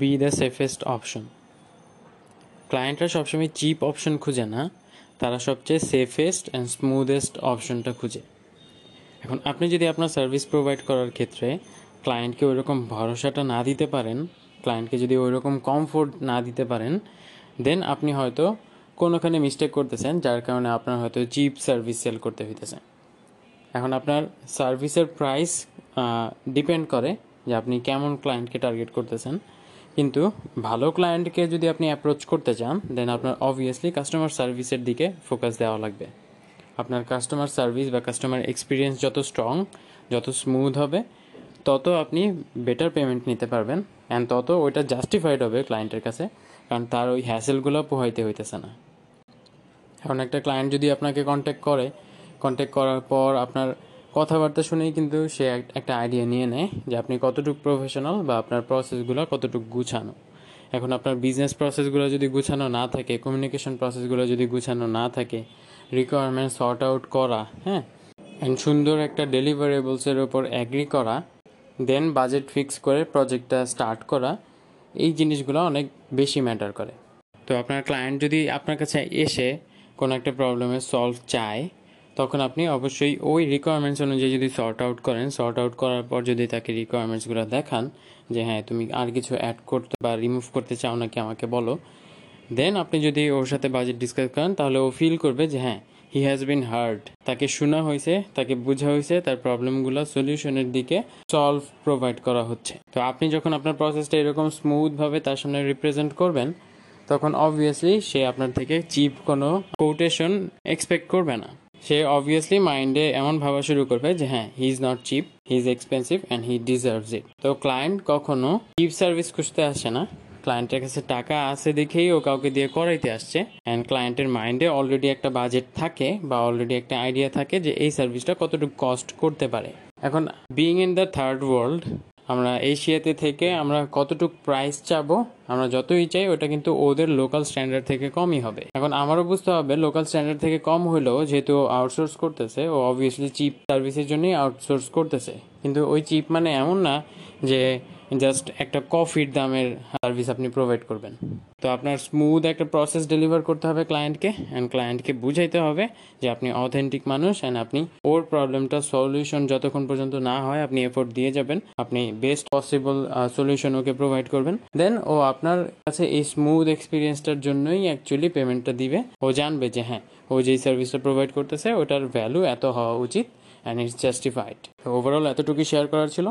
B the safest option ক্লায়েন্টরা সবসময় chip option খুঁজে না, তারা সবচেয়ে সেফেস্ট অ্যান্ড স্মুথেস্ট অপশনটা খুঁজে। এখন আপনি যদি আপনার সার্ভিস প্রোভাইড করার ক্ষেত্রে ক্লায়েন্টকে ওই রকম ভরসাটা না দিতে পারেন ক্লায়েন্টকে যদি ওই রকম কমফোর্ট না দিতে পারেন দেন আপনি হয়তো কোনোখানে মিস্টেক করতেছেন, যার কারণে আপনার হয়তো চিপ সার্ভিস সেল করতে হইতেছে। এখন আপনার সার্ভিসের প্রাইস ডিপেন্ড করে যে আপনি কেমন ক্লায়েন্টকে টার্গেট করতেছেন। কিন্তু ভালো ক্লায়েন্টকে যদি আপনি অ্যাপ্রোচ করতে চান দেন আপনার অবভিয়াসলি কাস্টমার সার্ভিসের দিকে ফোকাস দেওয়া লাগবে। আপনার কাস্টমার সার্ভিস বা কাস্টমার এক্সপিরিয়েন্স যত স্ট্রং যত স্মুথ হবে, তত আপনি বেটার পেমেন্ট নিতে পারবেন অ্যান্ড তত ওইটা জাস্টিফাইড হবে ক্লায়েন্টের কাছে, কারণ তার ওই হ্যাসেলগুলো পোহাইতে হইতেছে না। এখন একটা ক্লায়েন্ট যদি আপনাকে কন্ট্যাক্ট করে কন্ট্যাক্ট করার পর আপনার কথাবার্তা শুনেই কিন্তু সে একটা আইডিয়া নিয়ে নেয় যে আপনি কতটুকু প্রফেশনাল বা আপনার প্রসেসগুলো কতটুকু গুছানো। এখন আপনার বিজনেস প্রসেসগুলো যদি গুছানো না থাকে কমিউনিকেশন প্রসেসগুলো যদি গুছানো না থাকে রিকোয়ারমেন্ট সর্ট আউট করা হ্যাঁ অ্যান্ড সুন্দর একটা ডেলিভারেবলসের ওপর অ্যাগ্রি করা দেন বাজেট ফিক্স করে প্রজেক্টটা স্টার্ট করা, এই জিনিসগুলো অনেক বেশি ম্যাটার করে। তো আপনার ক্লায়েন্ট যদি আপনার কাছে এসে কোনো একটা প্রবলেমের সলভ চায় তখন আপনি অবশ্যই ওই রিকোয়ারমেন্টস অনুযায়ী যদি সর্ট আউট করেন সর্ট আউট করার পর যদি তাকে রিকোয়ারমেন্টসগুলো দেখান যে হ্যাঁ তুমি আর কিছু অ্যাড করতে বা রিমুভ করতে চাও নাকি আমাকে বলো দেন আপনি যদি ওর সাথে বাজেট ডিসকাস করেন, তাহলে ও ফিল করবে যে হ্যাঁ হি হ্যাজ বিন হার্ড তাকে শোনা হয়েছে, তাকে বোঝা হয়েছে, তার প্রবলেমগুলো সলিউশনের দিকে সলভ প্রোভাইড করা হচ্ছে। তো আপনি যখন আপনার প্রসেসটা এরকম স্মুথভাবে তার সামনে রিপ্রেজেন্ট করবেন, তখন অবভিয়াসলি সে আপনার থেকে চিপ কোনো কোটেশন এক্সপেক্ট করবে না। সে অবভিয়াসলি মাইন্ডে এমন ভাবা শুরু করবে যে হ্যাঁ he is not cheap he is expensive and he deserves it তো ক্লায়েন্ট কখনো চিপ সার্ভিস খুঁজতে আসে না। ক্লায়েন্টের কাছে টাকা আছে দেখেই ও কাউকে দিয়ে করাইতে আসছে। অ্যান্ড ক্লায়েন্টের মাইন্ডে অলরেডি একটা বাজেট থাকে বা অলরেডি একটা আইডিয়া থাকে যে এই সার্ভিসটা কতটুকু কস্ট করতে পারে। এখন being in the third world আমরা এশিয়াতে থেকে আমরা কতটুক প্রাইস চাবো, আমরা যতই চাই, ওটা কিন্তু ওদের লোকাল স্ট্যান্ডার্ড থেকে কমই হবে। এখন আমারও বুঝতে হবে লোকাল স্ট্যান্ডার্ড থেকে কম হলেও যেহেতু আউটসোর্স করতেছে, ও অবভিয়াসলি চিপ সার্ভিসের জন্যই আউটসোর্স করতেছে। কিন্তু ওই চিপ মানে এমন না যে জাস্ট একটা কফির দামের সার্ভিস আপনি প্রোভাইড করবেন। তো আপনার স্মুথ একটা প্রসেস ডেলিভার করতে হবে ক্লায়েন্টকে অ্যান্ড ক্লায়েন্টকে বুঝাইতে হবে যে আপনি অথেন্টিক মানুষ অ্যান্ড আপনি ওর প্রবলেমটা সলিউশন যতক্ষণ পর্যন্ত না হয় আপনি এফোর্ট দিয়ে যাবেন, আপনি best possible solution okay provide করবেন। দেন ও আপনার কাছে এই স্মুথ এক্সপিরিয়েন্সটার জন্যই অ্যাকচুয়ালি পেমেন্টটা দিবে। ও জানবে যে হ্যাঁ ও যেই সার্ভিসটা প্রোভাইড করতেছে ওটার ভ্যালু এত হওয়া উচিত অ্যান্ড ইটস জাস্টিফাইড ওভারঅল এতটুকুই শেয়ার করার ছিল।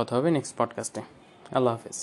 কথা হবে নেক্সট পডকাস্টে আল্লাহ হাফিজ।